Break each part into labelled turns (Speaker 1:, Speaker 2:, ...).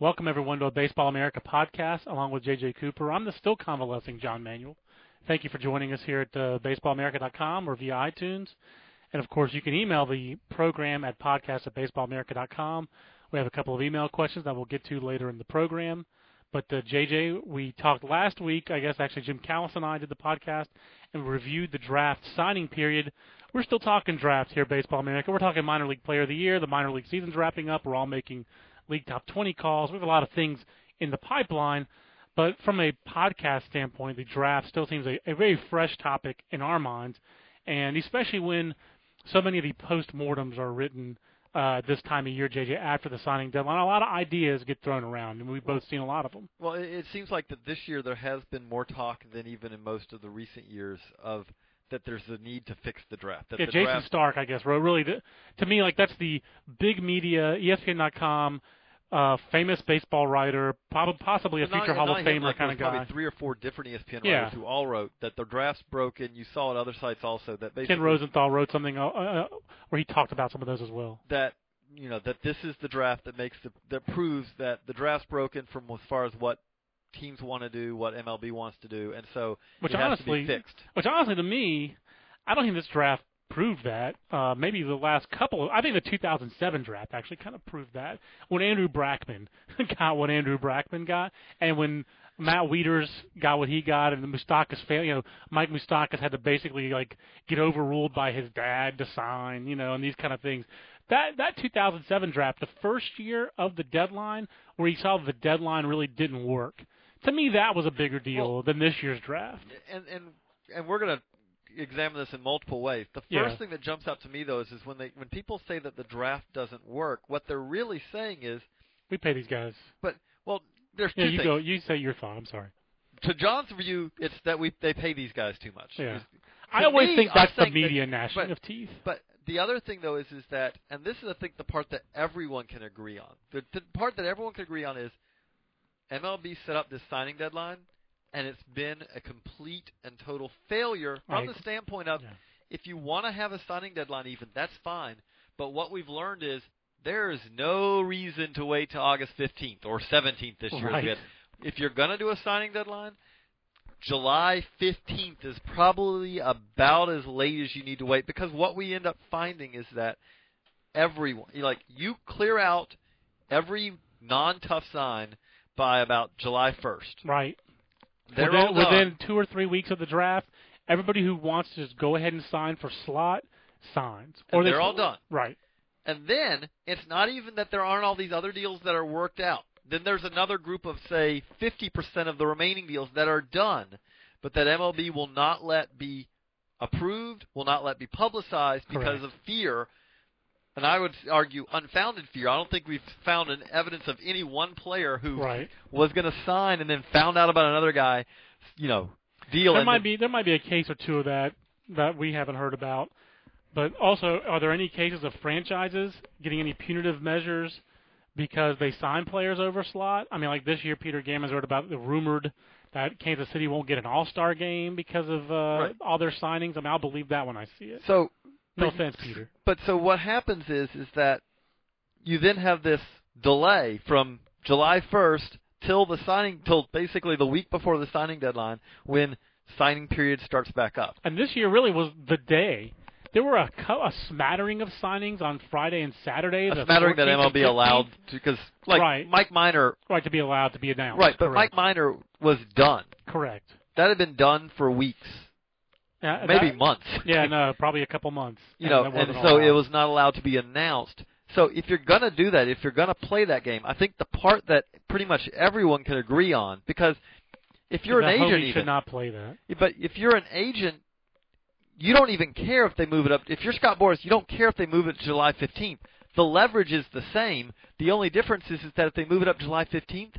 Speaker 1: Welcome, everyone, to a Baseball America podcast, along with JJ Cooper. I'm the still convalescing John Manuel. Thank you for joining us here at uh, baseballamerica.com or via iTunes. And, of course, you can email the program at podcast at baseballamerica.com. We have a couple of email questions that we'll get to later in the program. But, uh, JJ, we talked last week, I guess actually Jim Callis and I did the podcast and reviewed the draft signing period. We're still talking drafts here at Baseball America. We're talking minor league player of the year. The minor league season's wrapping up. We're all making – league top 20 calls. We have a lot of things in the pipeline. But from a podcast standpoint, the draft still seems a, a very fresh topic in our minds, and especially when so many of the post-mortems are written uh, this time of year, JJ, after the signing deadline. A lot of ideas get thrown around, and we've both seen a lot of them.
Speaker 2: Well, it, it seems like that this year there has been more talk than even in most of the recent years of that there's a need to fix the draft. That
Speaker 1: yeah,
Speaker 2: the
Speaker 1: Jayson
Speaker 2: draft,
Speaker 1: Stark, I guess, wrote really to, to me like that's the big media, ESPN.com uh, famous baseball writer, probably possibly a
Speaker 2: But not-
Speaker 1: future Hall of
Speaker 2: him,
Speaker 1: Famer
Speaker 2: like,
Speaker 1: kind of
Speaker 2: there's probably
Speaker 1: guy.
Speaker 2: three or four different ESPN
Speaker 1: Yeah.
Speaker 2: writers who all wrote that the draft's broken. You saw at other sites also that basically
Speaker 1: Ken Rosenthal wrote something uh, uh, where he talked about some of those as well.
Speaker 2: that you know that this is the draft that makes the that proves that the draft's broken from as far as what teams want to do, what MLB wants to do, and so
Speaker 1: Which
Speaker 2: it has
Speaker 1: honestly,
Speaker 2: to be fixed.
Speaker 1: which honestly to me, I don't think this draft proved that. Uh, maybe the last couple of, I think the 2007 draft actually kind of proved that when Andrew Brackman got what Andrew Brackman got, and when Matt Wieters got what he got, and the Moustakas failed. You know, Mike Moustakas had to basically like get overruled by his dad to sign. You know, and these kind of things. That that 2007 draft, the first year of the deadline, where he saw the deadline really didn't work. To me, that was a bigger deal
Speaker 2: Well-
Speaker 1: than this year's draft.
Speaker 2: and and and we're going to examine this in multiple ways. The first
Speaker 1: Yeah.
Speaker 2: thing that jumps out to me though is, is when they when people say that the draft doesn't work, what they're really saying is,
Speaker 1: We pay these guys.
Speaker 2: but well, there's
Speaker 1: Yeah,
Speaker 2: two
Speaker 1: you
Speaker 2: things.
Speaker 1: go. You say your thought. I'm sorry.
Speaker 2: To John's view, it's that we they pay these guys too much.
Speaker 1: Yeah. I always
Speaker 2: me,
Speaker 1: think that's the
Speaker 2: saying that-
Speaker 1: media gnashing
Speaker 2: but-
Speaker 1: of teeth.
Speaker 2: But the other thing though is is that, and this is I think the part that everyone can agree on. The, the part that everyone can agree on is MLB set up this signing deadline, and it's been a complete and total failure from the standpoint of
Speaker 1: yeah.
Speaker 2: if you want to have a signing deadline, even that's fine. But what we've learned is there is no reason to wait till August 15th or 17th this year.
Speaker 1: Right.
Speaker 2: If you're going to do a signing deadline, July 15th is probably about as late as you need to wait because what we end up finding is that everyone, like you clear out every non-tough sign by about July 1st.
Speaker 1: Right.
Speaker 2: They're
Speaker 1: within, within two or three weeks of the draft, everybody who wants to just go ahead and sign for slot signs. They
Speaker 2: they're all done.
Speaker 1: Right.
Speaker 2: And then it's not even that there aren't all these other deals that are worked out. Then there's another group of say 50% of the remaining deals that are done, but that MLB will not let be approved, will not let be publicized because
Speaker 1: Correct.
Speaker 2: of fear. And I would argue unfounded fear. I don't think we've found an evidence of any one player who
Speaker 1: Right.
Speaker 2: was going to sign and then found out about another guy, you know, deal.
Speaker 1: There might
Speaker 2: then-
Speaker 1: be there might be a case or two of that that we haven't heard about. But also, are there any cases of franchises getting any punitive measures because they sign players over slot? I mean, like this year, Peter Gammons wrote about the rumored that Kansas City won't get an All Star game because of uh,
Speaker 2: Right.
Speaker 1: all their signings. I mean, I'll believe that when I see it.
Speaker 2: So
Speaker 1: No
Speaker 2: but-
Speaker 1: offense, Peter.
Speaker 2: But so what happens is is that you then have this delay from July 1st till the signing till basically the week before the signing deadline when signing period starts back up.
Speaker 1: And this year really was the day there were a, a smattering of signings on Friday and Saturday.
Speaker 2: A smattering that MLB allowed because like
Speaker 1: Right.
Speaker 2: Mike Minor,
Speaker 1: right to be allowed to be announced.
Speaker 2: right? But
Speaker 1: correct.
Speaker 2: Mike Minor was done.
Speaker 1: correct.
Speaker 2: That had been done for weeks,
Speaker 1: Yeah,
Speaker 2: maybe
Speaker 1: that-
Speaker 2: months.
Speaker 1: Yeah, no, probably a couple months.
Speaker 2: you know, and so
Speaker 1: allowed.
Speaker 2: it was not allowed to be announced. So if you're gonna do that, if you're gonna play that game, I think the part that pretty much everyone can agree on, because if you're an agent, even,
Speaker 1: should not play that.
Speaker 2: but if you're an agent, you don't even care if they move it up. If you're Scott Boras, you don't care if they move it to July 15th. The leverage is the same. The only difference is, is that if they move it up July 15th,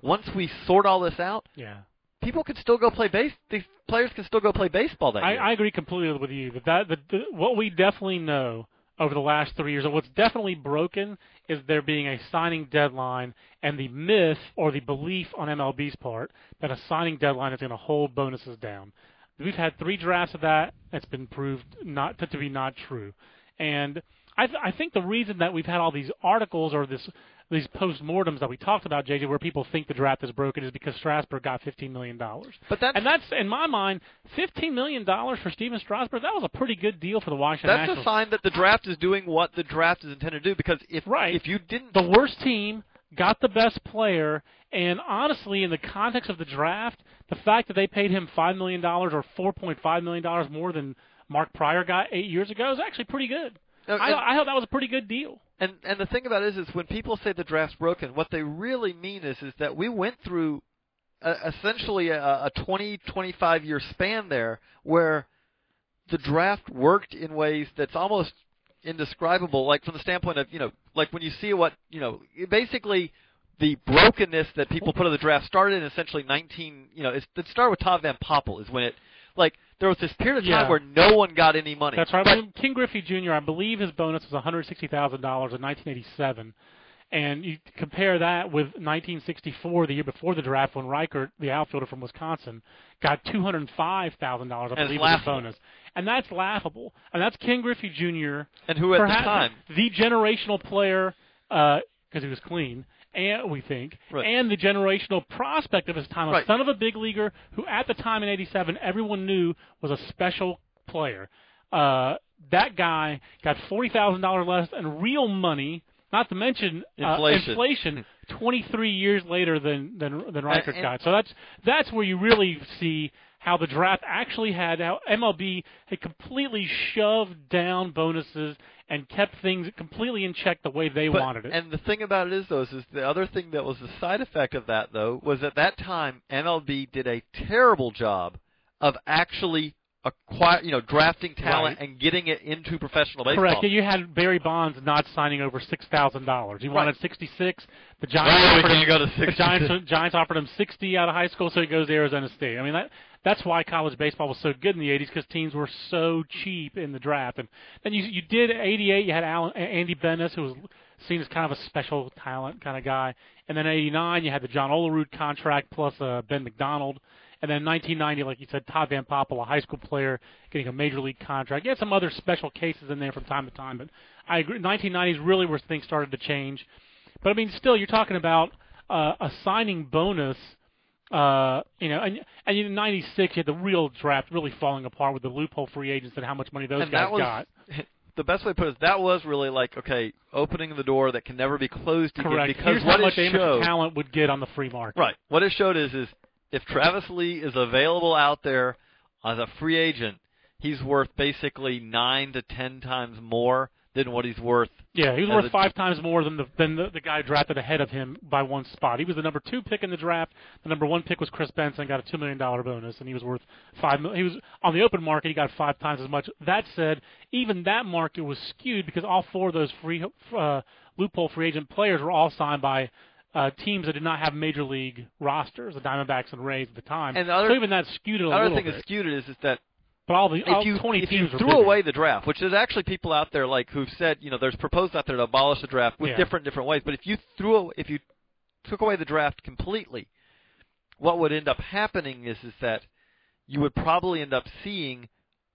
Speaker 2: once we sort all this out,
Speaker 1: Yeah.
Speaker 2: People can still go play base. These players can still go play baseball that
Speaker 1: I,
Speaker 2: year.
Speaker 1: I agree completely with you. That that the, the, what we definitely know over the last three years, and what's definitely broken is there being a signing deadline, and the myth or the belief on MLB's part that a signing deadline is going to hold bonuses down. We've had three drafts of that. It's been proved not to, to be not true, and I, th- I think the reason that we've had all these articles or this these post-mortems that we talked about, JJ, where people think the draft is broken, is because Strasburg got $15 million.
Speaker 2: but that's
Speaker 1: And that's in my mind, fifteen million dollars for Stephen Strasburg. That was a pretty good deal for the Washington
Speaker 2: That's
Speaker 1: Nationals.
Speaker 2: a sign that the draft is doing what the draft is intended to do. Because if
Speaker 1: Right.
Speaker 2: if you didn't,
Speaker 1: the worst team got the best player, and honestly, in the context of the draft, the fact that they paid him five million dollars or four point five million dollars more than Mark Prior got eight years ago is actually pretty good. I, I thought that was a pretty good deal.
Speaker 2: And and the thing about it is, is when people say the draft's broken, what they really mean is, is that we went through uh, essentially a, a 20, 25 year span there where the draft worked in ways that's almost indescribable. Like from the standpoint of you know, like when you see what you know, basically. The brokenness that people put on the draft started in essentially 19. You know, it started with Todd Van Poppel. Is when it, like, there was this period of time
Speaker 1: Yeah.
Speaker 2: where no one got any money.
Speaker 1: That's right.
Speaker 2: But-
Speaker 1: I mean, Ken Griffey Jr. I believe his bonus was one hundred sixty thousand dollars in nineteen eighty seven. And you compare that with 1964, the year before the draft, when Reichardt, the outfielder from Wisconsin, got $205,000, I
Speaker 2: And
Speaker 1: believe, as a
Speaker 2: laughable.
Speaker 1: bonus. And that's laughable. And that's Ken Griffey Jr.,
Speaker 2: and who at the time
Speaker 1: the generational player, uh, because he was clean, and we think,
Speaker 2: Right.
Speaker 1: and the generational prospect of his time, a
Speaker 2: Right.
Speaker 1: son of a big leaguer who at the time in '87 everyone knew was a special player. Uh, that guy got forty thousand dollars less in real money, not to mention uh,
Speaker 2: Inflation.
Speaker 1: inflation. Twenty-three years later than than than Reichardt
Speaker 2: and-
Speaker 1: got. So that's that's where you really see how the draft actually had how MLB had completely shoved down bonuses and kept things completely in check the way they
Speaker 2: But-
Speaker 1: wanted it.
Speaker 2: And the thing about it is, though, is, is the other thing that was the side effect of that, though, was at that time MLB did a terrible job of actually acquire, you know, drafting talent
Speaker 1: Right.
Speaker 2: and getting it into professional baseball.
Speaker 1: Correct. Yeah, you had Barry Bonds not signing over six thousand dollars. He
Speaker 2: Right.
Speaker 1: wanted sixty six. The Giants
Speaker 2: Why
Speaker 1: offered him,
Speaker 2: go to
Speaker 1: the
Speaker 2: 60?
Speaker 1: Giants Giants offered him sixty out of high school, so he goes to Arizona State. I mean that that's why college baseball was so good in the '80s because teams were so cheap in the draft. And then you you did '88. You had Alan, Andy Benes, who was seen as kind of a special talent kind of guy. And then '89, you had the John Olerud contract plus uh, Ben McDonald. And then 1990, like you said, Todd Van Poppel, a high school player, getting a major league contract. You had some other special cases in there from time to time, but I agree. 1990s really where things started to change. But I mean, still, you're talking about uh, a signing bonus. Uh, you know, and and in '96, you had the real draft really falling apart with the loophole free agents and how much money those
Speaker 2: and
Speaker 1: guys
Speaker 2: that was
Speaker 1: got.
Speaker 2: the best way to put it is that was really like okay, opening the door that can never be closed again because
Speaker 1: Here's
Speaker 2: what
Speaker 1: how much
Speaker 2: it showed,
Speaker 1: talent would get on the free market.
Speaker 2: right? What it showed is is if Travis Lee is available out there as a free agent, he's worth basically nine to ten times more than what he's worth
Speaker 1: Yeah, he was worth
Speaker 2: a-
Speaker 1: five times more than the than the, the guy drafted ahead of him by one spot. He was the number two pick in the draft. The number one pick was Kris Benson, got a two million dollar bonus, and he was worth five. mil- He was on the open market. He got five times as much. That said, even that market was skewed because all four of those free uh, loophole free agent players were all signed by. Uh, teams that did not have major league rosters, the Diamondbacks and Rays at the time.
Speaker 2: And the other-
Speaker 1: so even that skewed it a little.
Speaker 2: The other thing
Speaker 1: bit.
Speaker 2: that's skewed it is, is that
Speaker 1: but all the all
Speaker 2: if you
Speaker 1: 20
Speaker 2: if you
Speaker 1: teams were
Speaker 2: threw
Speaker 1: bigger.
Speaker 2: away the draft, which there's actually people out there like who've said, you know, there's proposed out there to abolish the draft with
Speaker 1: Yeah.
Speaker 2: different different ways. But if you threw if you took away the draft completely, what would end up happening is is that you would probably end up seeing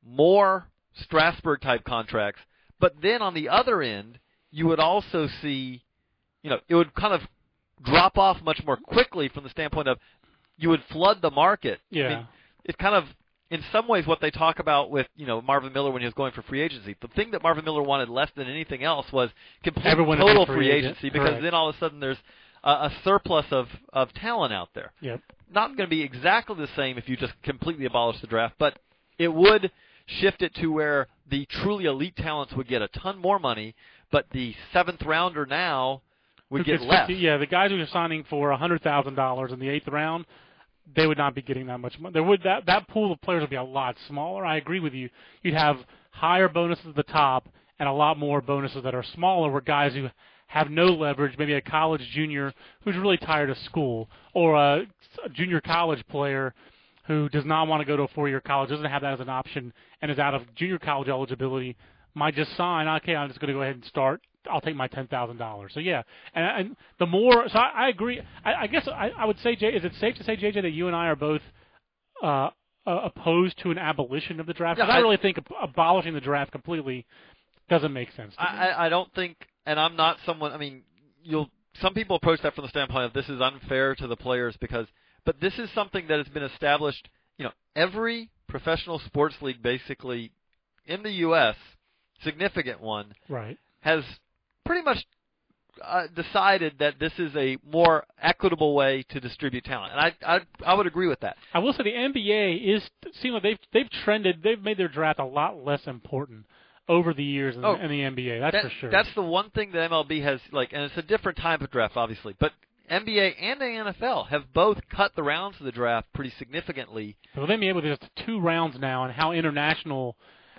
Speaker 2: more Strasburg type contracts, but then on the other end, you would also see, you know, it would kind of drop off much more quickly from the standpoint of you would flood the market. I
Speaker 1: Yeah.
Speaker 2: mean, it kind of in some ways what they talk about with you know Marvin Miller when he was going for free agency. The thing that Marvin Miller wanted less than anything else was complete
Speaker 1: Everyone
Speaker 2: total
Speaker 1: free
Speaker 2: free agency because
Speaker 1: Correct.
Speaker 2: then all of a sudden there's a, a surplus of of talent out there.
Speaker 1: Yep.
Speaker 2: Not going to be exactly the same if you just completely abolish the draft, but it would shift it to where the truly elite talents would get a ton more money, but the seventh rounder now would get less.
Speaker 1: yeah, the guys who are signing for a hundred thousand dollars in the eighth round, they would not be getting that much money. There would that that pool of players would be a lot smaller. I agree with you. You'd have higher bonuses at the top and a lot more bonuses that are smaller, where guys who have no leverage, maybe a college junior who's really tired of school, or a, a junior college player who does not want to go to a four-year college, doesn't have that as an option, and is out of junior college eligibility, might just sign. Okay, I'm just going to go ahead and start. I'll take my ten thousand dollars. So yeah, and, and the more, so I, I agree. I, I guess I, I would say, Jay, is it safe to say, JJ, that you and I are both uh, uh, opposed to an abolition of the draft? 'Cause
Speaker 2: Yeah,
Speaker 1: I
Speaker 2: I-
Speaker 1: really think abolishing the draft completely doesn't make sense. to me.
Speaker 2: I, I I don't think, and I'm not someone. I mean, you'll. Some people approach that from the standpoint of this is unfair to the players because, but this is something that has been established. You know, every professional sports league basically in the U.S., significant one,
Speaker 1: right.
Speaker 2: has pretty much uh, decided that this is a more equitable way to distribute talent, and I I, I would agree with that.
Speaker 1: I will say the NBA is seem like they've they've trended. They've made their draft a lot less important over the years in,
Speaker 2: Oh,
Speaker 1: the, in the NBA. That's
Speaker 2: that,
Speaker 1: for sure.
Speaker 2: That's the one thing that MLB has like, and it's a different type of draft, obviously. But NBA and the NFL have both cut the rounds of the draft pretty significantly.
Speaker 1: Well, the NBA with just two rounds now, and how international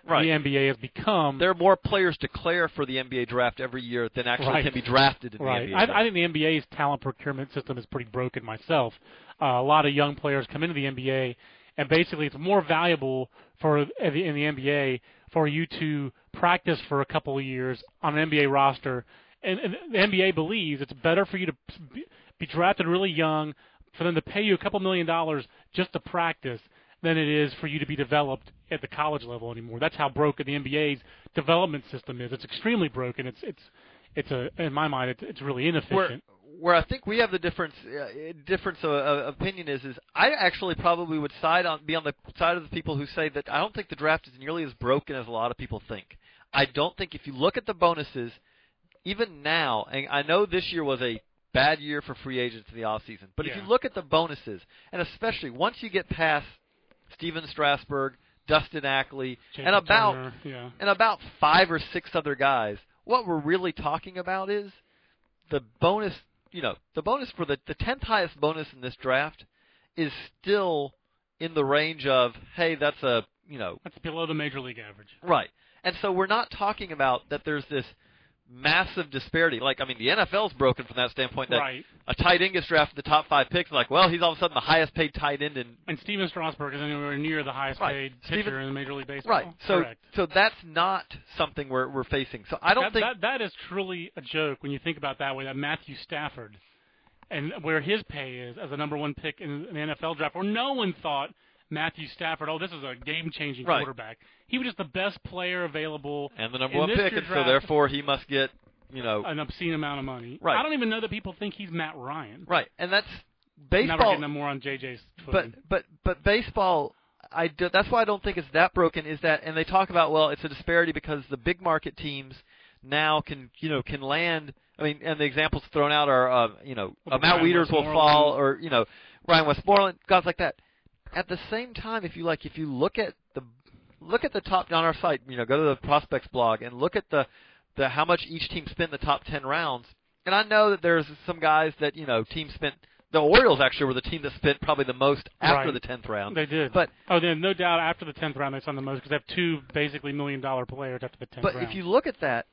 Speaker 2: Right.
Speaker 1: the NBA has become.
Speaker 2: There are more players declare for the NBA draft every year than actually
Speaker 1: Right.
Speaker 2: can be drafted in
Speaker 1: Right.
Speaker 2: the NBA.
Speaker 1: I. I think the NBA's talent procurement system is pretty broken myself. Uh, a lot of young players come into the NBA, and basically it's more valuable for in the NBA for you to practice for a couple of years on an NBA roster. And, and the NBA believes it's better for you to be drafted really young, for them to pay you a couple million dollars just to practice, than it is for you to be developed at the college level anymore. That's how broken the NBA's development system is. It's extremely broken. It's it's it's a in my mind it's, it's really inefficient.
Speaker 2: where where I think we have the difference uh, difference of, opinion is is I actually probably would side on be on the side of the people who say that I don't think the draft is nearly as broken as a lot of people think. I don't think if you look at the bonuses, even now, and I know this year was a bad year for free agents in the off season, but if you look at the bonuses, and especially once you get past Stephen Strasburg, Dustin Ackley,
Speaker 1: Jacob
Speaker 2: and about
Speaker 1: Turner, yeah.
Speaker 2: and about five or six other guys. What we're really talking about is the bonus. You know, the bonus for the the tenth highest bonus in this draft is still in the range of hey, that's a you know
Speaker 1: That's below the major league average.
Speaker 2: right. And so we're not talking about that. There's this massive disparity. Like I mean, the NFL's broken from that standpoint. That
Speaker 1: Right.
Speaker 2: a tight end gets drafted the top five picks. Like, well, he's all of a sudden the highest paid tight end in
Speaker 1: And Stephen Strasburg is anywhere near the highest
Speaker 2: Right.
Speaker 1: paid
Speaker 2: Steven-
Speaker 1: pitcher in the Major League Baseball.
Speaker 2: right. So
Speaker 1: Correct.
Speaker 2: so that's not something we're we're facing. So I don't
Speaker 1: that,
Speaker 2: think
Speaker 1: that that is truly a joke when you think about that way. That Matthew Stafford, and where his pay is as a number one pick in the NFL draft, where no one thought Matthew Stafford, oh, this is a game-changing
Speaker 2: Right.
Speaker 1: quarterback. He was just the best player available
Speaker 2: and the number one pick, and so therefore he must get, you know,
Speaker 1: an obscene amount of money.
Speaker 2: Right.
Speaker 1: I don't even know that people think he's Matt Ryan.
Speaker 2: right. And that's
Speaker 1: Never
Speaker 2: baseball.
Speaker 1: getting them more on JJ's
Speaker 2: But
Speaker 1: footing.
Speaker 2: but but baseball, I do, that's why I don't think it's that broken. Is that and they talk about well, it's a disparity because the big market teams now can you know can land. I mean, and the examples thrown out are uh, you know
Speaker 1: Well,
Speaker 2: Matt Wieters will fall or you know Ryan Westmoreland, guys like that. At the same time, if you like, if you look at the look at the top on our site, you know, go to the prospects blog and look at the the how much each team spent in the top ten rounds. And I know that there's some guys that you know teams spent. The Orioles actually were the team that spent probably the most after
Speaker 1: Right.
Speaker 2: the tenth round.
Speaker 1: They did.
Speaker 2: But
Speaker 1: oh, then no doubt after the tenth round they signed the most because they have two basically million dollar players after the tenth
Speaker 2: but
Speaker 1: round.
Speaker 2: if you look at that,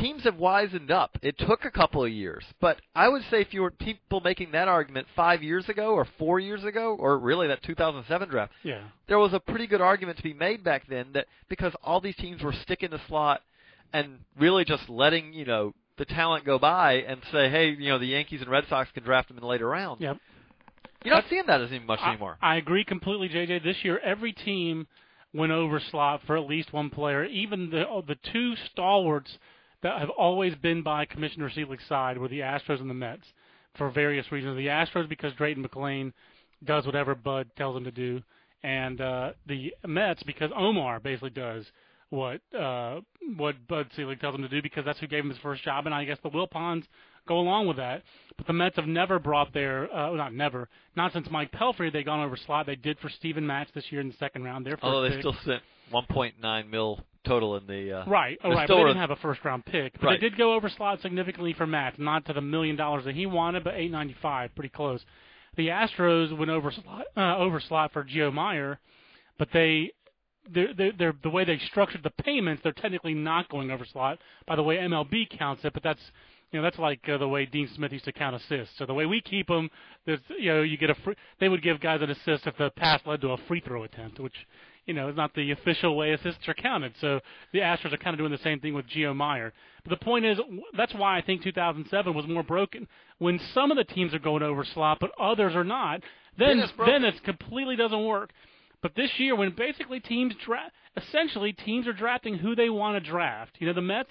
Speaker 2: teams have wisened up. It took a couple of years, but I would say if you were people making that argument five years ago or four years ago, or really that 2007 draft,
Speaker 1: yeah,
Speaker 2: there was a pretty good argument to be made back then that because all these teams were sticking the slot and really just letting you know the talent go by and say, hey, you know, the Yankees and Red Sox can draft them in the later rounds.
Speaker 1: yep.
Speaker 2: You're not
Speaker 1: That's-
Speaker 2: seeing that as much
Speaker 1: I-
Speaker 2: anymore.
Speaker 1: I, agree completely, JJ. This year, every team went over slot for at least one player. Even the oh, the two stalwarts that have always been by Commissioner Selig's side were the Astros and the Mets for various reasons. The Astros because Drayton McLane does whatever Bud tells him to do, and uh, the Mets because Omar basically does what uh, what Bud Selig tells him to do because that's who gave him his first job, and I guess the Wilpons go along with that. But the Mets have never brought their uh, not never not since Mike Pelfrey they gone over slot. They did for Steven Matz this year in the second round. Their first
Speaker 2: Although they
Speaker 1: pick.
Speaker 2: still sent 1.9 mil total in the uh,
Speaker 1: Right, oh,
Speaker 2: They're
Speaker 1: right. But they didn't have a first round pick, but
Speaker 2: Right.
Speaker 1: they did go over slot significantly for Matz, not to the million dollars that he wanted, but eight ninety five, pretty close. The Astros went over slot, uh, over slot for Jio Mier, but they. They're, they're, they're, the way they structured the payments, they're technically not going over slot. By the way, MLB counts it, but that's you know that's like uh, the way Dean Smith used to count assists. So the way we keep them, there's you know you get a free, they would give guys an assist if the pass led to a free throw attempt, which you know is not the official way assists are counted. So the Astros are kind of doing the same thing with Jio Mier. But the point is that's why I think 2007 was more broken. When some of the teams are going over slot, but others are not, then
Speaker 2: Then
Speaker 1: then it completely doesn't work. But this year, when basically teams draft, essentially teams are drafting who they want to draft. You know, the Mets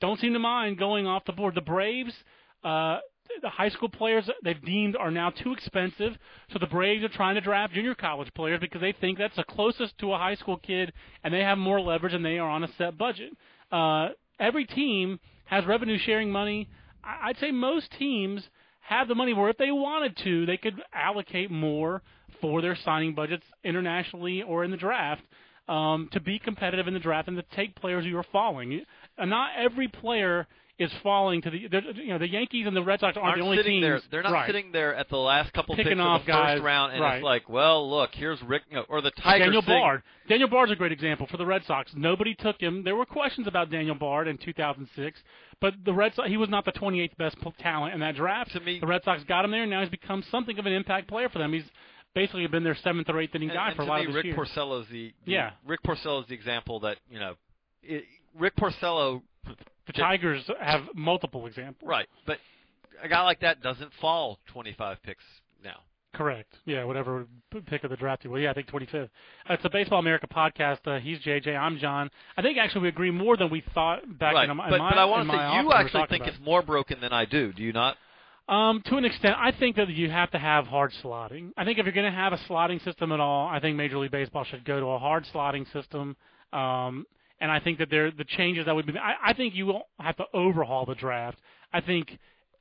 Speaker 1: don't seem to mind going off the board. The Braves, uh, the high school players they've deemed are now too expensive, so the Braves are trying to draft junior college players because they think that's the closest to a high school kid, and they have more leverage and they are on a set budget. Uh, every team has revenue sharing money. I'd say most teams have the money where if they wanted to, they could allocate more for their signing budgets internationally or in the draft um, to be competitive in the draft and to take players who are falling. And not every player is falling to the you know the Yankees and the Red Sox aren't,
Speaker 2: aren't
Speaker 1: the only
Speaker 2: sitting
Speaker 1: teams.
Speaker 2: there. They're not
Speaker 1: right.
Speaker 2: sitting there at the last couple
Speaker 1: Picking
Speaker 2: picks
Speaker 1: off
Speaker 2: of the
Speaker 1: guys,
Speaker 2: first round, and
Speaker 1: right.
Speaker 2: it's like, well, look, here's Rick, you know, or the Tigers.
Speaker 1: Daniel
Speaker 2: sitting-
Speaker 1: Bard. Daniel Bard's a great example for the Red Sox. Nobody took him. There were questions about Daniel Bard in 2006, but the Red Sox he was not the 28th best talent in that draft.
Speaker 2: To me-
Speaker 1: the Red Sox got him there, and now he's become something of an impact player for them. He's basically been their seventh or eighth inning
Speaker 2: And,
Speaker 1: guy
Speaker 2: and
Speaker 1: for a lot
Speaker 2: me,
Speaker 1: of this
Speaker 2: Rick
Speaker 1: year.
Speaker 2: Porcello is the, the
Speaker 1: Yeah.
Speaker 2: Rick Porcello is the example that you know, it, Rick Porcello,
Speaker 1: the Tigers have multiple examples.
Speaker 2: right? But a guy like that doesn't fall 25 picks now.
Speaker 1: Correct. Yeah, whatever pick of the draft you will. Yeah, I think 25th. Uh, it's a Baseball America podcast. Uh, he's JJ. I'm John. I think actually we agree more than we thought back
Speaker 2: right,
Speaker 1: in, my- in
Speaker 2: but,
Speaker 1: my
Speaker 2: but I want to say you
Speaker 1: office we were
Speaker 2: actually think it's more broken than I do. Do you not?
Speaker 1: Um, to an extent, I think that you have to have hard slotting. I think if you're going to have a slotting system at all, I think Major League Baseball should go to a hard slotting system. Um, and I think that there the changes that would be. I, I think you will have to overhaul the draft. I think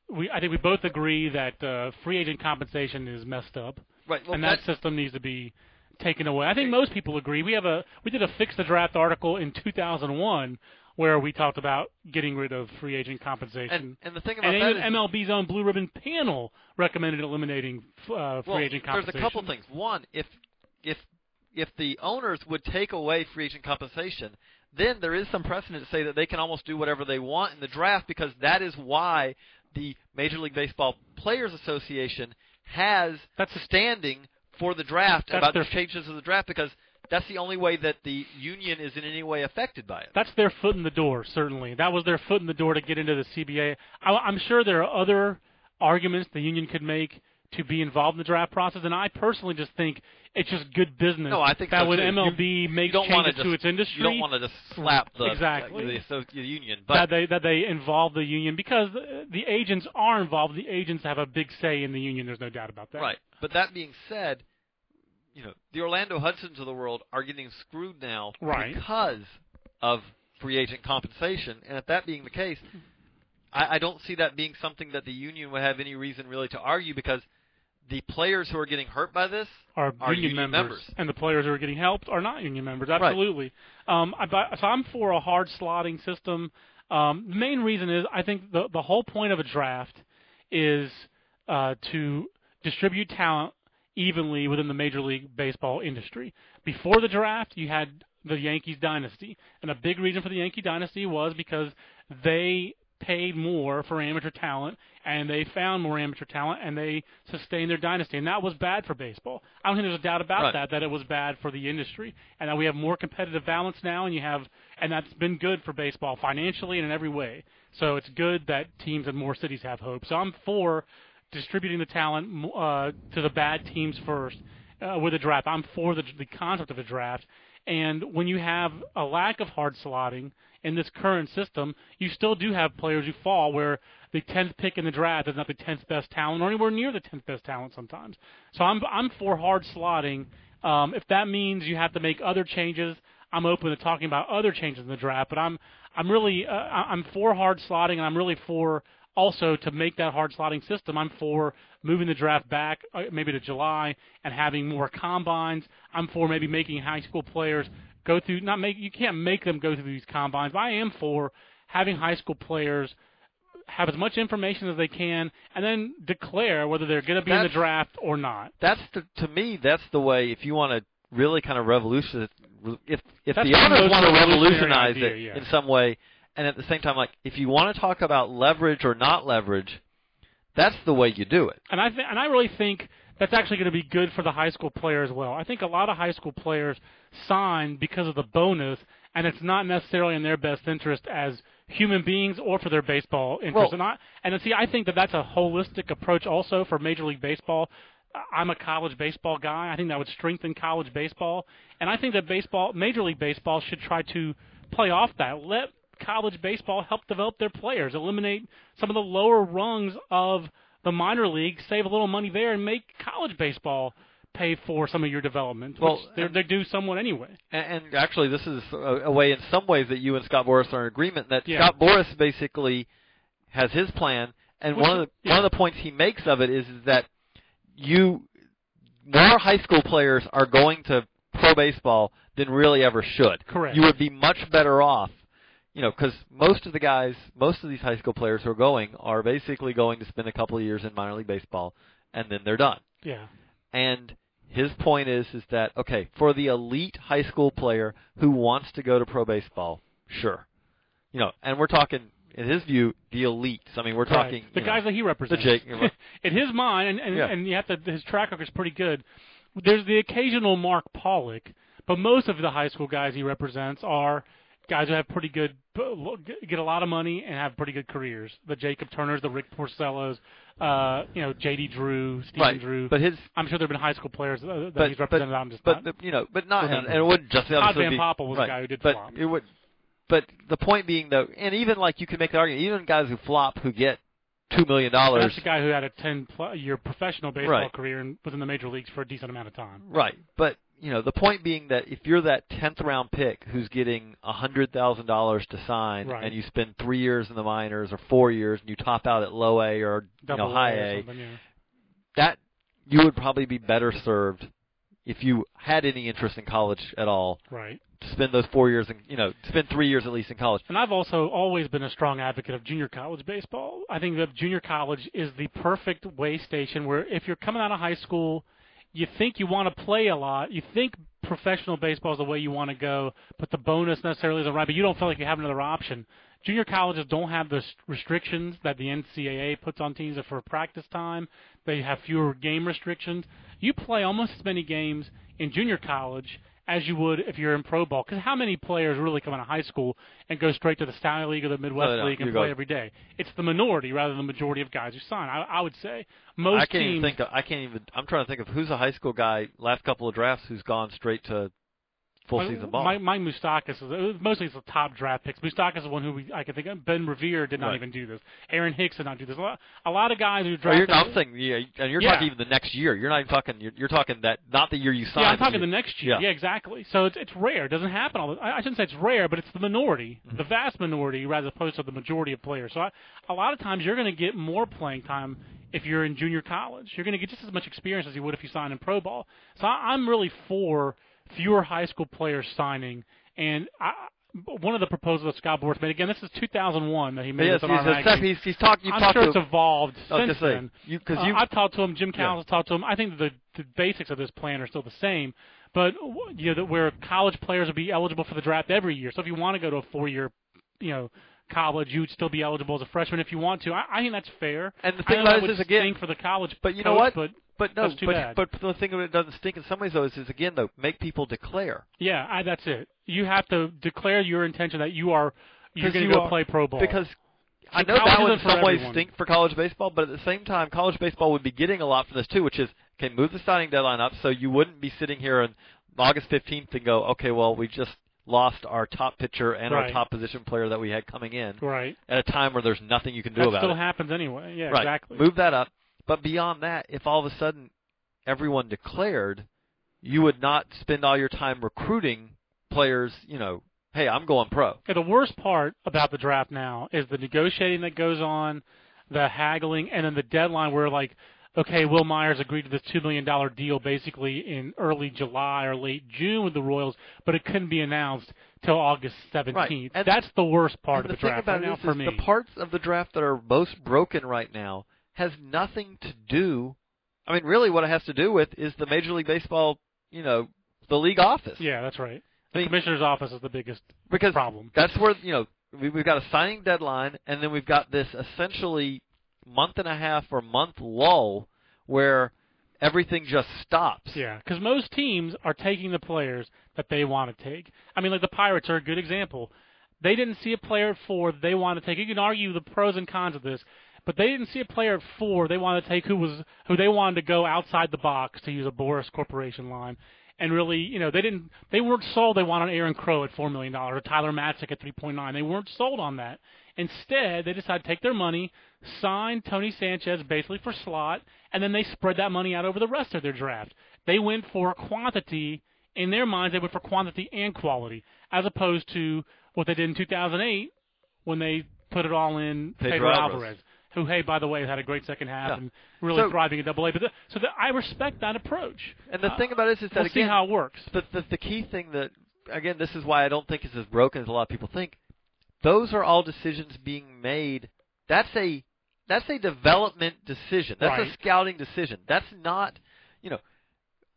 Speaker 1: we I think we both agree that uh, free agent compensation is messed up,
Speaker 2: Right. Well,
Speaker 1: and that system needs to be taken away. I think most people agree. We have a we did a fix the draft article in 2001 where we talked about getting rid of free agent compensation.
Speaker 2: and and the thing about
Speaker 1: And
Speaker 2: that
Speaker 1: MLB's own Blue Ribbon panel recommended eliminating uh, free
Speaker 2: well,
Speaker 1: agent compensation.
Speaker 2: there's a couple things. One, if if if the owners would take away free agent compensation, then there is some precedent to say that they can almost do whatever they want in the draft because that is why the Major League Baseball Players Association has
Speaker 1: That's a,
Speaker 2: standing for the draft about
Speaker 1: their-
Speaker 2: the changes of the draft because that's the only way that the union is in any way affected by it.
Speaker 1: That's their foot in the door, certainly. That was their foot in the door to get into the CBA. I, I'm sure there are other arguments the union could make to be involved in the draft process, and I personally just think it's just good business.
Speaker 2: No, I think
Speaker 1: that
Speaker 2: so,
Speaker 1: when. MLB
Speaker 2: You-
Speaker 1: makes
Speaker 2: you
Speaker 1: changes to
Speaker 2: just-
Speaker 1: its industry,
Speaker 2: You don't want to just slap the
Speaker 1: Exactly.
Speaker 2: the, asso- the union,
Speaker 1: that
Speaker 2: but
Speaker 1: they that they involve the union because the agents are involved. The agents have a big say in the union. There's no doubt about that.
Speaker 2: Right. But that being said, you know, the Orlando Hudsons of the world are getting screwed now
Speaker 1: Right.
Speaker 2: because of free agent compensation. And if that being the case, I, I don't see that being something that the union would have any reason really to argue because the players who are getting hurt by this
Speaker 1: are,
Speaker 2: Are
Speaker 1: union,
Speaker 2: union
Speaker 1: members.
Speaker 2: members.
Speaker 1: and the players who are getting helped are not union members. Absolutely. Um, I, so I'm for a hard slotting system. Um, the main reason is I think the the whole point of a draft is uh, to distribute talent evenly within the Major League Baseball industry. Before the draft, you had the Yankees dynasty, and a big reason for the Yankee dynasty was because they paid more for amateur talent and they found more amateur talent and they sustained their dynasty and that was bad for baseball. I don't think there's a doubt about
Speaker 2: Right.
Speaker 1: that that it was bad for the industry and that we have more competitive balance now and you have and that's been good for baseball financially and in every way. So it's good that teams in more cities have hope. So I'm for distributing the talent uh, to the bad teams first uh, with a draft. I'm for the, the concept of a draft. And when you have a lack of hard slotting in this current system, you still do have players who fall where the 10th pick in the draft is not the 10th best talent or anywhere near the 10th best talent sometimes. So I'm I'm for hard slotting Um, if that means you have to make other changes, I'm open to talking about other changes in the draft. But I'm I'm really uh, I'm for hard slotting, and I'm really for also to make that hard slotting system. I'm for moving the draft back uh, maybe to July and having more combines. I'm for maybe making high school players go through not make you can't make them go through these combines, but I am for having high school players have as much information as they can and then declare whether they're going to be in the draft or not.
Speaker 2: That's the, to me. That's the way. If you want to really kind of revolutionize, if if
Speaker 1: That's
Speaker 2: the
Speaker 1: the
Speaker 2: owners want to revolutionize
Speaker 1: idea,
Speaker 2: it
Speaker 1: yeah.
Speaker 2: in some way, and at the same time, like if you want to talk about leverage or not leverage, that's the way you do it.
Speaker 1: and I th- and I really think that's actually going to be good for the high school player as well. I think a lot of high school players sign because of the bonus, and it's not necessarily in their best interest as human beings or for their baseball interest.
Speaker 2: Well-
Speaker 1: and I and see, I think that that's a holistic approach also for Major League Baseball. I'm a college baseball guy. I think that would strengthen college baseball, and I think that baseball, Major League Baseball, should try to play off that. Let college baseball help develop their players, eliminate some of the lower rungs of the minor league, save a little money there, and make college baseball pay for some of your development,
Speaker 2: Well,
Speaker 1: which they're,
Speaker 2: and-
Speaker 1: they do somewhat anyway.
Speaker 2: And, and actually, this is a, a way, in some ways, that you and Scott Boras are in agreement. That
Speaker 1: Yeah.
Speaker 2: Scott Boras basically has his plan, and
Speaker 1: Which
Speaker 2: one of the one of the points he makes of it is, is that you more high school players are going to pro baseball than really ever should.
Speaker 1: Correct.
Speaker 2: You would be much better off, you know, because most of the guys, most of these high school players who are going are basically going to spend a couple of years in minor league baseball, and then they're done.
Speaker 1: Yeah.
Speaker 2: And his point is is that okay for the elite high school player who wants to go to pro baseball, sure, you know, and we're talking in his view the elites. I mean, we're
Speaker 1: Right.
Speaker 2: talking
Speaker 1: the guys
Speaker 2: know,
Speaker 1: that he represents.
Speaker 2: The Jake- you know,
Speaker 1: in his mind, and and,
Speaker 2: Yeah.
Speaker 1: and you have to his track record is pretty good. There's the occasional Mark Pollock, but most of the high school guys he represents are guys who have pretty good get a lot of money and have pretty good careers. The Jacob Turners, the Rick Porcellos, uh, you know, J.D. Drew, Stephen
Speaker 2: right.
Speaker 1: Drew.
Speaker 2: But his
Speaker 1: I'm sure there've been high school players that
Speaker 2: but
Speaker 1: he's represented. I'm just
Speaker 2: but
Speaker 1: not.
Speaker 2: you know, but not and, and it wouldn't just
Speaker 1: Todd Van
Speaker 2: be,
Speaker 1: Poppel was the guy who did
Speaker 2: but
Speaker 1: flop.
Speaker 2: It would, but the point being though, and even like you can make the argument, even guys who flop who get two million dollars,
Speaker 1: That's the guy who had a 10 pl- year professional baseball
Speaker 2: Right.
Speaker 1: career and was in the major leagues for a decent amount of time.
Speaker 2: Right, but you know the point being that if you're that tenth round pick who's getting a hundred thousand dollars to sign,
Speaker 1: Right.
Speaker 2: and you spend three years in the minors or four years, and you top out at low A or you know high
Speaker 1: or
Speaker 2: A,
Speaker 1: yeah.
Speaker 2: that you would probably be better served if you had any interest in college at all
Speaker 1: Right.
Speaker 2: to spend those four years and you know spend three years at least in college.
Speaker 1: And I've also always been a strong advocate of junior college baseball. I think that junior college is the perfect way station where if you're coming out of high school, you think you want to play a lot, you think professional baseball is the way you want to go, but the bonus necessarily isn't right, but you don't feel like you have another option. Junior colleges don't have the restrictions that the NCAA puts on teams for practice time. They have fewer game restrictions. You play almost as many games in junior college as you would if you're in pro ball. Because how many players really come out of high school and go straight to the Sally League or the Midwest
Speaker 2: No, no,
Speaker 1: League and play every day? It's the minority rather than the majority of guys who sign. I, I would say most
Speaker 2: I can't
Speaker 1: teams.
Speaker 2: even think. Of, I can't even. I'm trying to think of who's a high school guy last couple of drafts who's gone straight to full
Speaker 1: Mike-
Speaker 2: season ball.
Speaker 1: Mike, Mike Moustakas is mostly it's the top draft picks. Moustakas is the one who we, I can think of. Ben Revere did not
Speaker 2: Right.
Speaker 1: even do this. Aaron Hicks did not do this. A lot, a lot of guys who
Speaker 2: Oh, you're, I'm saying, yeah, and you're
Speaker 1: Yeah.
Speaker 2: talking even the next year. You're not even talking. You're, you're talking that not the year you signed.
Speaker 1: yeah, I'm talking
Speaker 2: you-
Speaker 1: the next year.
Speaker 2: Yeah.
Speaker 1: Yeah, exactly. So it's it's rare. It doesn't happen all the. I I shouldn't say it's rare, but it's the minority,
Speaker 2: Mm-hmm.
Speaker 1: the vast minority, rather opposed to the majority of players. So I, a lot of times you're going to get more playing time if you're in junior college. You're going to get just as much experience as you would if you sign in pro ball. So I, I'm really for fewer high school players signing. And I, one of the proposals that Scott Boras made again, this is 2001 that he made
Speaker 2: Yes, he's,
Speaker 1: our
Speaker 2: he's, he's. You've
Speaker 1: I'm
Speaker 2: talked
Speaker 1: sure
Speaker 2: to
Speaker 1: it's evolved since then.
Speaker 2: you- 'cause
Speaker 1: Uh,
Speaker 2: you-
Speaker 1: I've talked to him. Jim
Speaker 2: Yeah.
Speaker 1: Cowles has talked to him. I think the the basics of this plan are still the same, but w- you know that where college players will be eligible for the draft every year. So if you want to go to a four year, you know, college, you'd still be eligible as a freshman if you want to. I, I think that's fair.
Speaker 2: And the
Speaker 1: I
Speaker 2: thing
Speaker 1: know
Speaker 2: about it is, again-
Speaker 1: for the college.
Speaker 2: But you know what?
Speaker 1: But
Speaker 2: But no,
Speaker 1: That's too
Speaker 2: but,
Speaker 1: bad.
Speaker 2: but the thing that it doesn't stink in some ways though is, is again though make people declare
Speaker 1: yeah, I, that's it. You have to declare your intention that you are you're going
Speaker 2: you
Speaker 1: to go
Speaker 2: are-
Speaker 1: play pro ball
Speaker 2: because I know that would in some ways
Speaker 1: everyone.
Speaker 2: stink for college baseball, but at the same time, college baseball would be getting a lot from this too, which is okay, move the signing deadline up so you wouldn't be sitting here on August 15th and go, okay, well we just lost our top pitcher and our top position player that we had coming in
Speaker 1: right.
Speaker 2: at a time where there's nothing you can do
Speaker 1: That
Speaker 2: about it.
Speaker 1: Still happens anyway. Yeah,
Speaker 2: right.
Speaker 1: exactly.
Speaker 2: Move that up. But beyond that, if all of a sudden everyone declared, you would not spend all your time recruiting players. You know, hey, I'm going pro.
Speaker 1: Yeah, the worst part about the draft now is the negotiating that goes on, the haggling, and then the deadline where like, okay, Wil Myers agreed to this two million dollar deal basically in early July or late June with the Royals, but it couldn't be announced till August seventeenth.
Speaker 2: And-
Speaker 1: That's the worst part of
Speaker 2: the
Speaker 1: the draft
Speaker 2: about
Speaker 1: right
Speaker 2: it
Speaker 1: now for me.
Speaker 2: the parts of the draft that are most broken right now has nothing to do. I mean, really, what it has to do with is the Major League Baseball, you know, the league office.
Speaker 1: yeah, that's right.
Speaker 2: I
Speaker 1: The
Speaker 2: mean,
Speaker 1: commissioner's office is the biggest
Speaker 2: because
Speaker 1: problem.
Speaker 2: that's where you know we, we've got a signing deadline, and then we've got this essentially month and a half or month lull where everything just stops.
Speaker 1: Yeah, because most teams are taking the players that they want to take. I mean, like the Pirates are a good example. They didn't see a player at four that they want to take. You can argue the pros and cons of this, but they didn't see a player at four they wanted to take who was who they wanted to go outside the box to use a Boras Corporation line. And really, you know, they didn't they weren't sold they wanted Aaron Crow at four million dollars or Tyler Matzek at three point nine. They weren't sold on that. Instead, they decided to take their money, sign Tony Sanchez basically for slot, and then they spread that money out over the rest of their draft. They went for quantity. In their minds, they went for quantity and quality, as opposed to what they did in 2008 when they put it all in
Speaker 2: Pedro
Speaker 1: Pedro
Speaker 2: Alvarez.
Speaker 1: Alvarez, who, hey, by the way, had a great second half
Speaker 2: Yeah.
Speaker 1: and really
Speaker 2: So-
Speaker 1: thriving in Double A. But the, so the, I respect that approach.
Speaker 2: And the
Speaker 1: Uh,
Speaker 2: thing about this is that
Speaker 1: we'll
Speaker 2: again,
Speaker 1: see how it works.
Speaker 2: the, the the key thing that again this is why I don't think it's as broken as a lot of people think. Those are all decisions being made. That's a that's a development decision. That's a scouting decision. That's not, you know,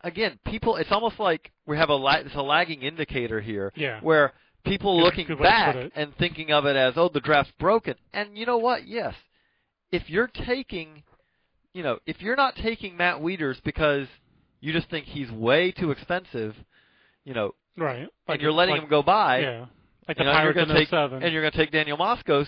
Speaker 2: again, people. It's almost like we have a la- it's a lagging indicator here,
Speaker 1: Yeah.
Speaker 2: where people
Speaker 1: Good-
Speaker 2: looking back and thinking of it as, oh, the draft's broken. And you know what? Yes, if you're taking, you know, if you're not taking Matt Wieters because you just think he's way too expensive, you know,
Speaker 1: Right.
Speaker 2: and you're letting
Speaker 1: like,
Speaker 2: him go by,
Speaker 1: Yeah. Like
Speaker 2: you
Speaker 1: the
Speaker 2: know, and you're
Speaker 1: Pirates
Speaker 2: going to take
Speaker 1: 07.
Speaker 2: and you're going to take Daniel Moskos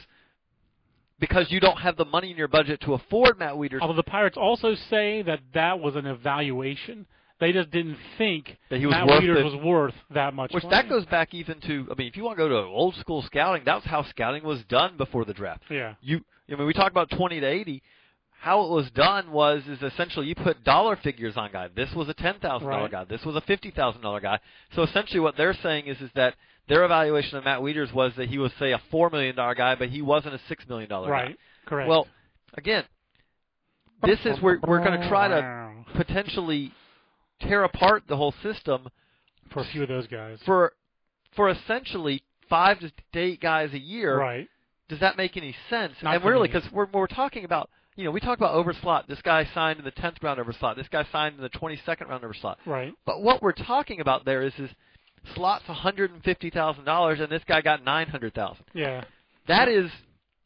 Speaker 2: because you don't have the money in your budget to afford Matt Wieters.
Speaker 1: Although the Pirates also say that that was an evaluation. They just didn't think
Speaker 2: That he was
Speaker 1: Matt
Speaker 2: worth
Speaker 1: Wieters was worth that much
Speaker 2: Which
Speaker 1: money.
Speaker 2: that goes back even to I mean, if you want to go to old school scouting, that's how scouting was done before the draft.
Speaker 1: Yeah.
Speaker 2: You I mean, we talk about 20 to 80. How it was done was is essentially you put dollar figures on guy. This was a ten thousand dollar guy. This was a fifty thousand dollar guy. So essentially, what they're saying is is that their evaluation of Matt Wieters was that he was say a four million dollar guy, but he wasn't a six million dollar guy.
Speaker 1: Right. Correct.
Speaker 2: Well, again, this is where we're going to try to potentially tear apart the whole system
Speaker 1: for a few of those guys.
Speaker 2: for for essentially five to eight guys a year.
Speaker 1: Right.
Speaker 2: Does that make any sense?
Speaker 1: Not
Speaker 2: and really, because we're we're talking about you know we talk about over slot. This guy signed in the tenth round over slot. This guy signed in the twenty second round over slot.
Speaker 1: Right.
Speaker 2: But what we're talking about there is is slots one hundred and fifty thousand dollars, and this guy got nine hundred thousand.
Speaker 1: Yeah.
Speaker 2: That is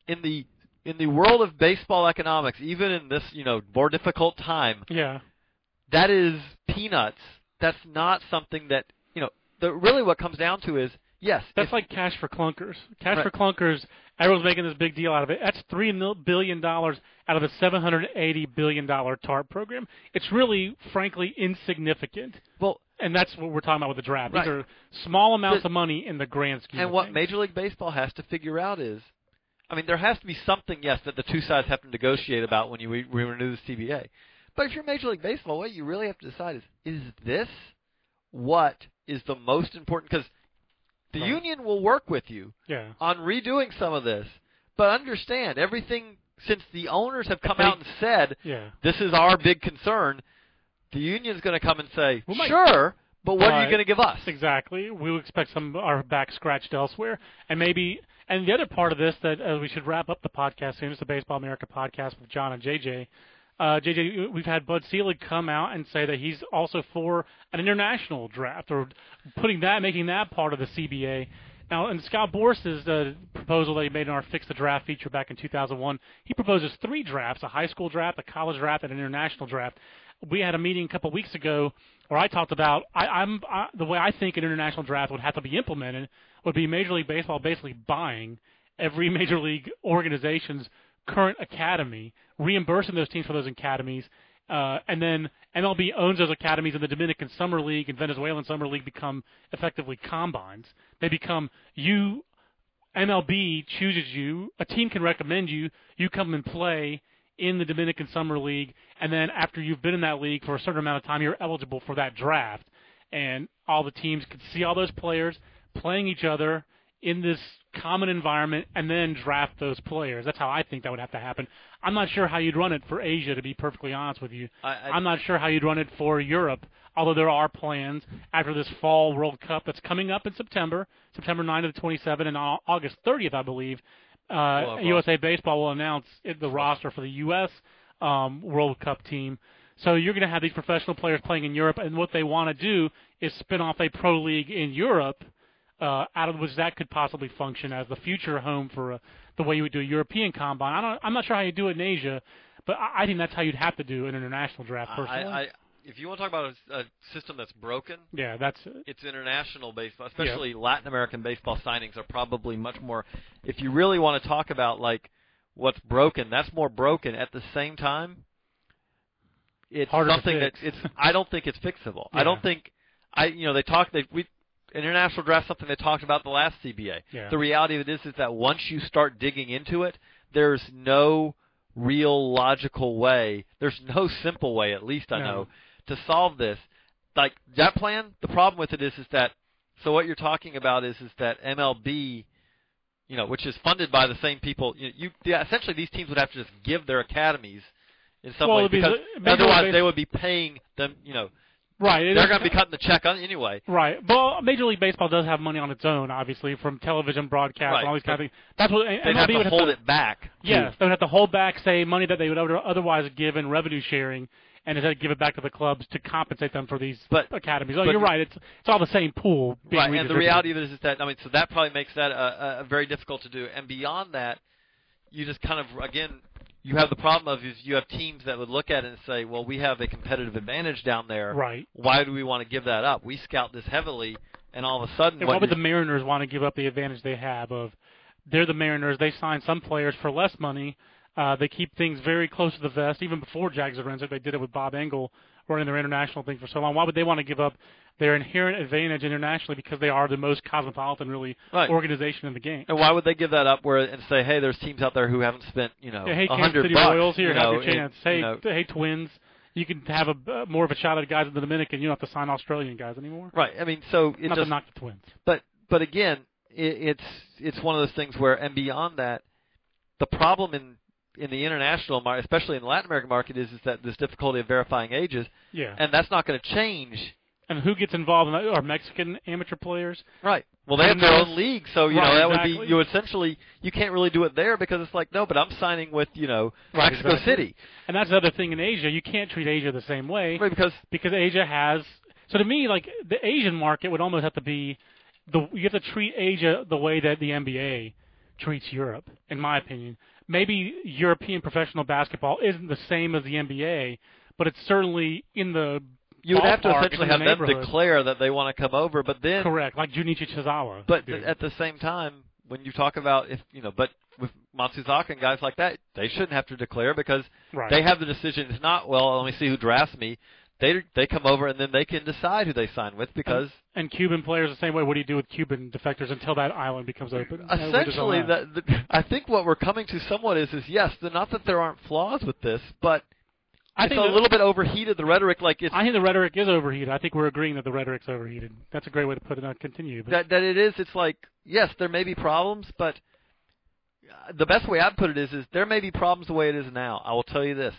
Speaker 2: in the in the world of baseball economics, even in this you know more difficult time,
Speaker 1: Yeah.
Speaker 2: That is peanuts. That's not something that you know. The really what comes down to is yes,
Speaker 1: That's like cash for clunkers. Cash
Speaker 2: Right.
Speaker 1: for clunkers. Everyone's making this big deal out of it. That's three billion dollars out of a seven hundred eighty billion dollar TARP program. It's really, frankly, insignificant.
Speaker 2: well,
Speaker 1: And that's what we're talking about with the draft.
Speaker 2: Right.
Speaker 1: These are small amounts of money in the grand scheme.
Speaker 2: and what
Speaker 1: things.
Speaker 2: Major League Baseball has to figure out is, I mean, there has to be something yes that the two sides have to negotiate about when you re- renew the CBA. But if you're Major League Baseball, what you really have to decide is: is this what is the most important? Because the
Speaker 1: Right.
Speaker 2: union will work with you
Speaker 1: Yeah.
Speaker 2: on redoing some of this, but understand everything since the owners have come
Speaker 1: They-
Speaker 2: out and said
Speaker 1: Yeah.
Speaker 2: this is our big concern. The union's going to come and say,
Speaker 1: We might-
Speaker 2: sure, but what are you going to give us?
Speaker 1: Exactly. We would expect some of our back scratched elsewhere, and maybe. And the other part of this that uh, we should wrap up the podcast soon. is the Baseball America podcast with John and JJ. Uh, JJ, we've had Bud Selig come out and say that he's also for an international draft or putting that, making that part of the CBA. Now, in Scott Boras's uh, proposal that he made in our Fix the Draft feature back in 2001, he proposes three drafts: a high school draft, a college draft, and an international draft. We had a meeting a couple of weeks ago where I talked about I, I'm I, the way I think an international draft would have to be implemented would be Major League Baseball basically buying every major league organization's current academy, reimbursing those teams for those academies, uh, and then MLB owns those academies, and the Dominican Summer League and Venezuelan Summer League become effectively combines. They become you. MLB chooses you. A team can recommend you. You come and play in the Dominican Summer League, and then after you've been in that league for a certain amount of time, you're eligible for that draft. and all the teams could see all those players playing each other in this common environment and then draft those players. That's how I think that would have to happen. I'm not sure how you'd run it for Asia, to be perfectly honest with you.
Speaker 2: I,
Speaker 1: I'm not sure how you'd run it for Europe, although there are plans after this fall World Cup that's coming up in September, September 9 to the 27, and August 30th, I believe. Uh, USA Baseball will announce it, the roster for the U.S. Um, World Cup team. So you're going to have these professional players playing in Europe, and what they want to do is spin off a pro league in Europe, uh, out of which that could possibly function as the future home for uh, the way you would do a European combine. I don't, I'm not sure how you do it in Asia, but I, I think that's how you'd have to do an international draft. Personally,
Speaker 2: I, I, if you want to talk about a, a system that's broken,
Speaker 1: yeah, that's
Speaker 2: it's international baseball, especially Latin American baseball signings are probably much more. If you really want to talk about like what's broken, that's more broken. At the same time, it's
Speaker 1: Harder
Speaker 2: something that it's. I don't think it's fixable. I don't think. I you know they talk they we international draft something they talked about the last CBA.
Speaker 1: Yeah.
Speaker 2: The reality of it is is that once you start digging into it, there's no real logical way. There's no simple way, at least I
Speaker 1: No.
Speaker 2: know, to solve this. Like that plan, the problem with it is is that so what you're talking about is is that MLB, you know, which is funded by the same people. You, you yeah, essentially these teams would have to just give their academies in some
Speaker 1: Well,
Speaker 2: way
Speaker 1: be
Speaker 2: because otherwise
Speaker 1: Base-
Speaker 2: they would be paying them. You know,
Speaker 1: right.
Speaker 2: they're going to be cutting the check on anyway.
Speaker 1: Right. Well, Major League Baseball does have money on its own, obviously, from television broadcast
Speaker 2: Right,
Speaker 1: and all these kind of things. That's what MLB
Speaker 2: have to
Speaker 1: would
Speaker 2: hold it back.
Speaker 1: Yes, they would have to hold back, say, money that they would other- otherwise give in revenue sharing, and instead give it back to the clubs to compensate them for these
Speaker 2: But-
Speaker 1: academies. Oh,
Speaker 2: but-
Speaker 1: you're right. It's it's all the same pool. Being
Speaker 2: right, and the reality of it is, is that I mean, so that probably makes that uh, uh, very difficult to do. And beyond that, you just kind of again, you have the problem of is you have teams that would look at it and say, well, we have a competitive advantage down there.
Speaker 1: Right.
Speaker 2: Why do we want to give that up? We scout this heavily, and all of a sudden,
Speaker 1: And
Speaker 2: what
Speaker 1: why would the Mariners want to give up the advantage they have of they're the Mariners? They sign some players for less money. Uh, they keep things very close to the vest. Even before Jags Lorenzo, they did it with Bob Engle running their international thing for so long. Why would they want to give up their inherent advantage internationally because they are the most cosmopolitan, really,
Speaker 2: Right.
Speaker 1: organization in the game?
Speaker 2: and why would they give that up? Where and say, hey, there's teams out there who haven't spent, you know,
Speaker 1: Yeah, hey,
Speaker 2: a
Speaker 1: Kansas City
Speaker 2: bucks.
Speaker 1: Royals, here,
Speaker 2: you
Speaker 1: have
Speaker 2: know,
Speaker 1: your
Speaker 2: and,
Speaker 1: chance. hey,
Speaker 2: you know,
Speaker 1: hey, Twins, you can have a uh, more of a shot at guys in the Dominican. You don't have to sign Australian guys anymore.
Speaker 2: right. I mean, so it
Speaker 1: Not
Speaker 2: just
Speaker 1: to knock the Twins.
Speaker 2: but but again, it, it's it's one of those things where, and beyond that, the problem in in the international market, especially in the Latin American market, is is that this difficulty of verifying ages,
Speaker 1: Yeah.
Speaker 2: and that's not going to change.
Speaker 1: And who gets involved in that? Are Mexican amateur players?
Speaker 2: Right. Well, they have their own league, so you
Speaker 1: Right,
Speaker 2: know that would be you essentially you can't really do it there because it's like no, but I'm signing with you know
Speaker 1: Right,
Speaker 2: Mexico
Speaker 1: exactly.
Speaker 2: City,
Speaker 1: And that's the other thing in Asia. You can't treat Asia the same way
Speaker 2: right? Because
Speaker 1: because Asia has. So to me, like the Asian market would almost have to be the you have to treat Asia the way that the NBA treats Europe, in my opinion. Maybe European professional basketball isn't the same as the NBA, but it's certainly in the
Speaker 2: you would have to essentially have
Speaker 1: the
Speaker 2: them declare that they want to come over, but then
Speaker 1: correct, like Junichi Tazawa.
Speaker 2: But
Speaker 1: did.
Speaker 2: at the same time, when you talk about if you know, but with Matsuzaka and guys like that, they shouldn't have to declare because
Speaker 1: Right.
Speaker 2: they have the decision. It's not well. Let me see who drafts me. They they come over and then they can decide who they sign with because
Speaker 1: and Cuban players the same way. What do you do with Cuban defectors until that island becomes open?
Speaker 2: Essentially that, that I think what we're coming to somewhat is is yes, the, not that there aren't flaws with this, but
Speaker 1: I
Speaker 2: it's
Speaker 1: think
Speaker 2: a little bit overheated. The rhetoric, like it's
Speaker 1: I think the rhetoric is overheated. I think we're agreeing that the rhetoric's overheated. That's a great way to put it. Not continue. But
Speaker 2: that that it is. It's like yes, there may be problems, but uh, the best way I'd put it is is there may be problems the way it is now. I will tell you this: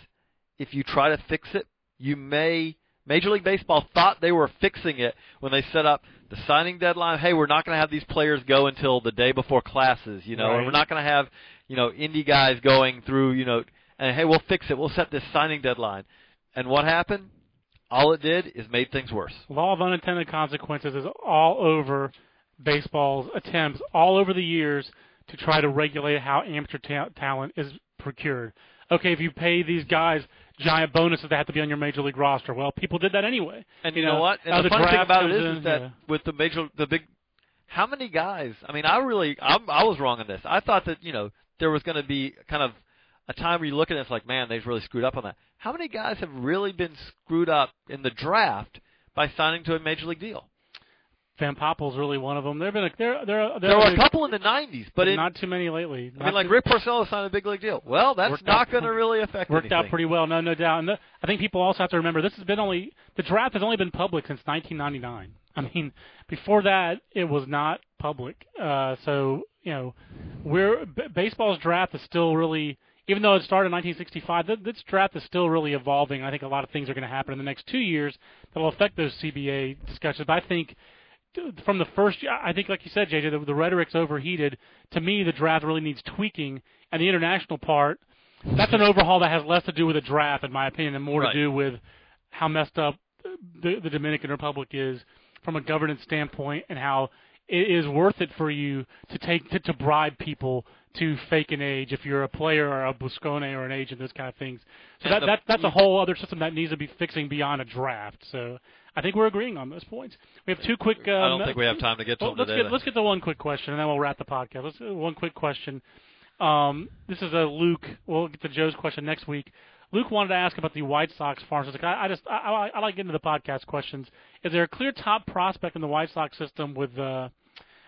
Speaker 2: if you try to fix it, you may. Major League Baseball thought they were fixing it when they set up the signing deadline. Hey, we're not going to have these players go until the day before classes, you know,
Speaker 1: Right.
Speaker 2: and we're not going to have, you know, indie guys going through, you know, and hey, we'll fix it. We'll set this signing deadline. And what happened? All it did is made things worse.
Speaker 1: law of unintended consequences is all over baseball's attempts all over the years to try to regulate how amateur ta- talent is procured. Okay, if you pay these guys giant bonuses that have to be on your major league roster, well, people did that anyway.
Speaker 2: And you, know, what?
Speaker 1: now
Speaker 2: And the,
Speaker 1: the
Speaker 2: funny thing about it is,
Speaker 1: in,
Speaker 2: is that
Speaker 1: yeah.
Speaker 2: with the major, the big, how many guys? I mean, I really, I'm, I was wrong on this. I thought that you know there was going to be kind of a time where you look at it, and it's like, man, they've really screwed up on that. How many guys have really been screwed up in the draft by signing to a major league deal?
Speaker 1: Van Poppel's really one of them. There've been a, there there
Speaker 2: There were a couple in the '90s, but it,
Speaker 1: not too many lately.
Speaker 2: I mean, like Rick Porcello signed a big league deal. Well, that's not going to really affect
Speaker 1: worked
Speaker 2: anything.
Speaker 1: out pretty well. No, no doubt. And the, I think people also have to remember this has been only the draft has only been public since 1999. I mean, before that it was not public. Uh, so you know, we're b- baseball's draft is still really. Even though it started in 1965, th- this draft is still really evolving. I think a lot of things are going to happen in the next two years that will affect those CBA discussions. But I think from the first I think, like you said, JJ, the, the rhetoric's overheated. To me, the draft really needs tweaking, and the international part, that's an overhaul that has less to do with the draft, in my opinion, and more
Speaker 2: Right.
Speaker 1: to do with how messed up uh, the, the Dominican Republic is from a governance standpoint, and how it is worth it for you to take to, to bribe people to fake an age if you're a player or a Buscone or an agent, those kind of things. So that,
Speaker 2: the-
Speaker 1: that that's a whole other system that needs to be fixing beyond a draft. So I think we're agreeing on those points. We have two quick. Um,
Speaker 2: I don't think we have time to get to
Speaker 1: well,
Speaker 2: them
Speaker 1: let's
Speaker 2: today.
Speaker 1: get let's get to one quick question, and then we'll wrap the podcast. Let's one quick question. Um, this is a Luke. We'll get to Joe's question next week. Luke wanted to ask about the White Sox farm system. I, I just I, I, I like getting to the podcast questions. Is there a clear top prospect in the White Sox system with uh,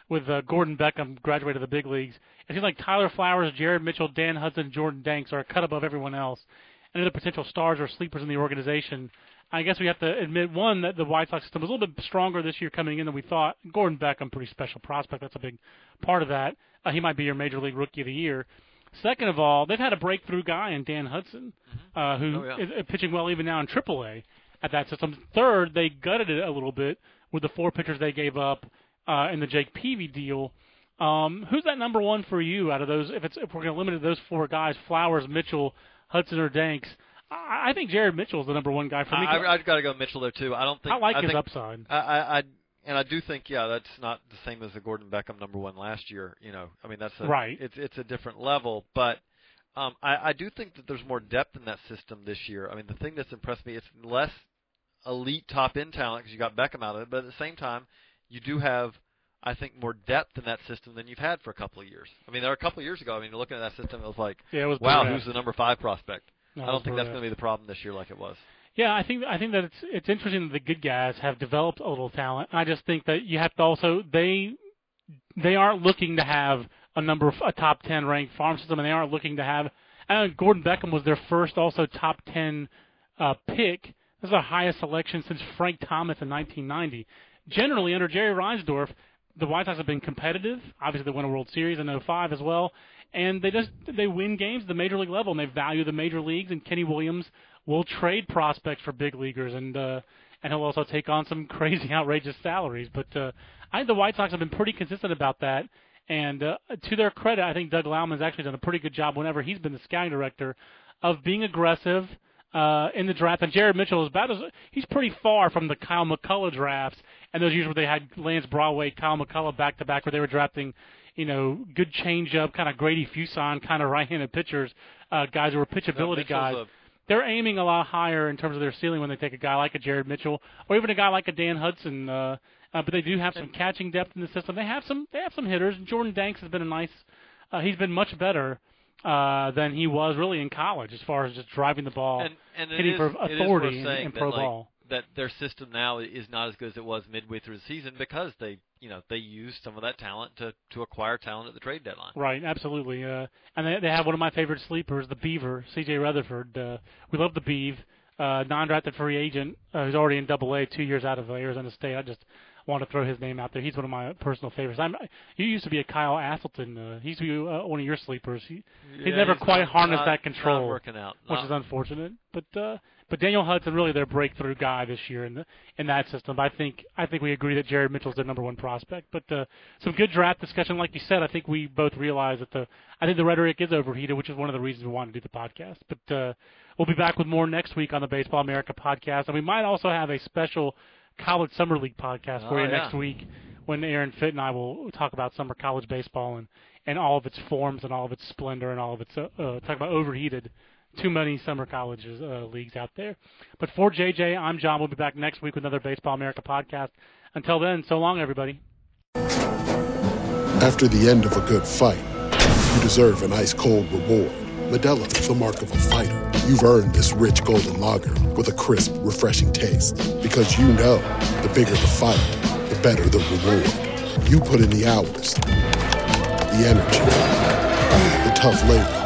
Speaker 1: with uh, Gordon Beckham graduated the big leagues? It seems like Tyler Flowers, Jared Mitchell, Dan Hudson, Jordan Danks are a cut above everyone else. Any other potential stars or sleepers in the organization? I guess we have to admit one that the White Sox system was a little bit stronger this year coming in than we thought. Gordon Beckham, pretty special prospect. That's a big part of that. Uh, he might be your major league rookie of the year. Second of all, they've had a breakthrough guy in Dan Hudson, uh, who
Speaker 2: Oh, yeah.
Speaker 1: is uh, pitching well even now in AAA at that system. Third, they gutted it a little bit with the four pitchers they gave up uh, in the Jake Peavy deal. Um, who's that number one for you out of those? If it's if we're going to limit it to those four guys, Flowers, Mitchell, Hudson, or Danks, I, I think Jared Mitchell is the number one guy for me.
Speaker 2: I, I, I've got to go Mitchell there too. I don't think
Speaker 1: I like his
Speaker 2: think,
Speaker 1: upside.
Speaker 2: I, I, I and I do think yeah, that's not the same as the Gordon Beckham number one last year. You know, I mean that's a,
Speaker 1: Right.
Speaker 2: It's it's a different level, but um, I, I do think that there's more depth in that system this year. I mean, the thing that's impressed me it's less elite top end talent because you got Beckham out of it, but at the same time, you do have. I think more depth in that system than you've had for a couple of years. I mean, there were a couple of years ago. I mean, looking at that system, it was like,
Speaker 1: Yeah, it was
Speaker 2: wow, who's the number five prospect?
Speaker 1: No,
Speaker 2: I don't think that's going to be the problem this year like it was.
Speaker 1: Yeah, I think I think that it's it's interesting that the good guys have developed a little talent. I just think that you have to also they they aren't looking to have a number of a top ten ranked farm system, and they aren't looking to have. And Gordon Beckham was their first also top ten uh, pick. Is the highest selection since Frank Thomas in 1990. Generally, under Jerry Reinsdorf, the White Sox have been competitive. Obviously, they won a World Series in 05 as well, and they just they win games at the major league level, and they value the major leagues. And Kenny Williams will trade prospects for big leaguers, and uh, and he'll also take on some crazy, outrageous salaries. But uh, I think the White Sox have been pretty consistent about that. And uh, to their credit, I think Doug Laumann's actually done a pretty good job whenever he's been the scouting director of being aggressive uh, in the draft. And Jared Mitchell is about as he's pretty far from the Kyle McCulloch drafts and those years where they had Lance Broadway, Kyle McCulloch back to back, where they were drafting, you know, good changeup, kind of Grady Fuson kind of right-handed pitchers, uh, guys who were pitchability guys. They're aiming a lot higher in terms of their ceiling when they take a guy like a Jared Mitchell or even a guy like a Dan Hudson. Uh, uh, but they do have some catching depth in the system. They have some. They have some hitters. And Jordan Danks has been a nice. Uh, he's been much better uh, than he was really in college as far as just driving the ball,
Speaker 2: and, and
Speaker 1: hitting
Speaker 2: is,
Speaker 1: for authority in, in
Speaker 2: that,
Speaker 1: pro
Speaker 2: like,
Speaker 1: ball.
Speaker 2: that their system now is not as good as it was midway through the season because they, you know, they used some of that talent to to acquire talent at the trade deadline.
Speaker 1: Right, absolutely. Uh, and they, they have one of my favorite sleepers, the Beaver, C.J. Retherford. Uh, we love the Beav, uh, non-drafted free agent uh, who's already in Double A, two years out of uh, Arizona State. I just want to throw his name out there. He's one of my personal favorites. I'm, you used to be a Kyle Asselton. Uh, he used to be uh, one of your sleepers. He, he's
Speaker 2: Yeah,
Speaker 1: never
Speaker 2: he's
Speaker 1: quite
Speaker 2: not-
Speaker 1: harnessed
Speaker 2: not-
Speaker 1: that control,
Speaker 2: Not working out.
Speaker 1: which is unfortunate. But uh, but Daniel Hudson really their breakthrough guy this year in the in that system. I think I think we agree that Jared Mitchell's their number one prospect. But uh, some good draft discussion, like you said. I think we both realize that the I think the rhetoric is overheated, which is one of the reasons we wanted to do the podcast. But uh, we'll be back with more next week on the Baseball America podcast, and we might also have a special college summer league podcast for
Speaker 2: Oh,
Speaker 1: you
Speaker 2: yeah.
Speaker 1: next week when Aaron Fitt and I will talk about summer college baseball and and all of its forms and all of its splendor and all of its uh, uh, talk about overheated too many summer colleges uh, leagues out there. But for JJ, I'm John. We'll be back next week with another Baseball America podcast. Until then, so long, everybody.
Speaker 3: After the end of a good fight, you deserve an ice cold reward. Modelo the mark of a fighter. You've earned this rich golden lager with a crisp, refreshing taste. Because you know the bigger the fight, the better the reward. You put in the hours, the energy, the tough labor.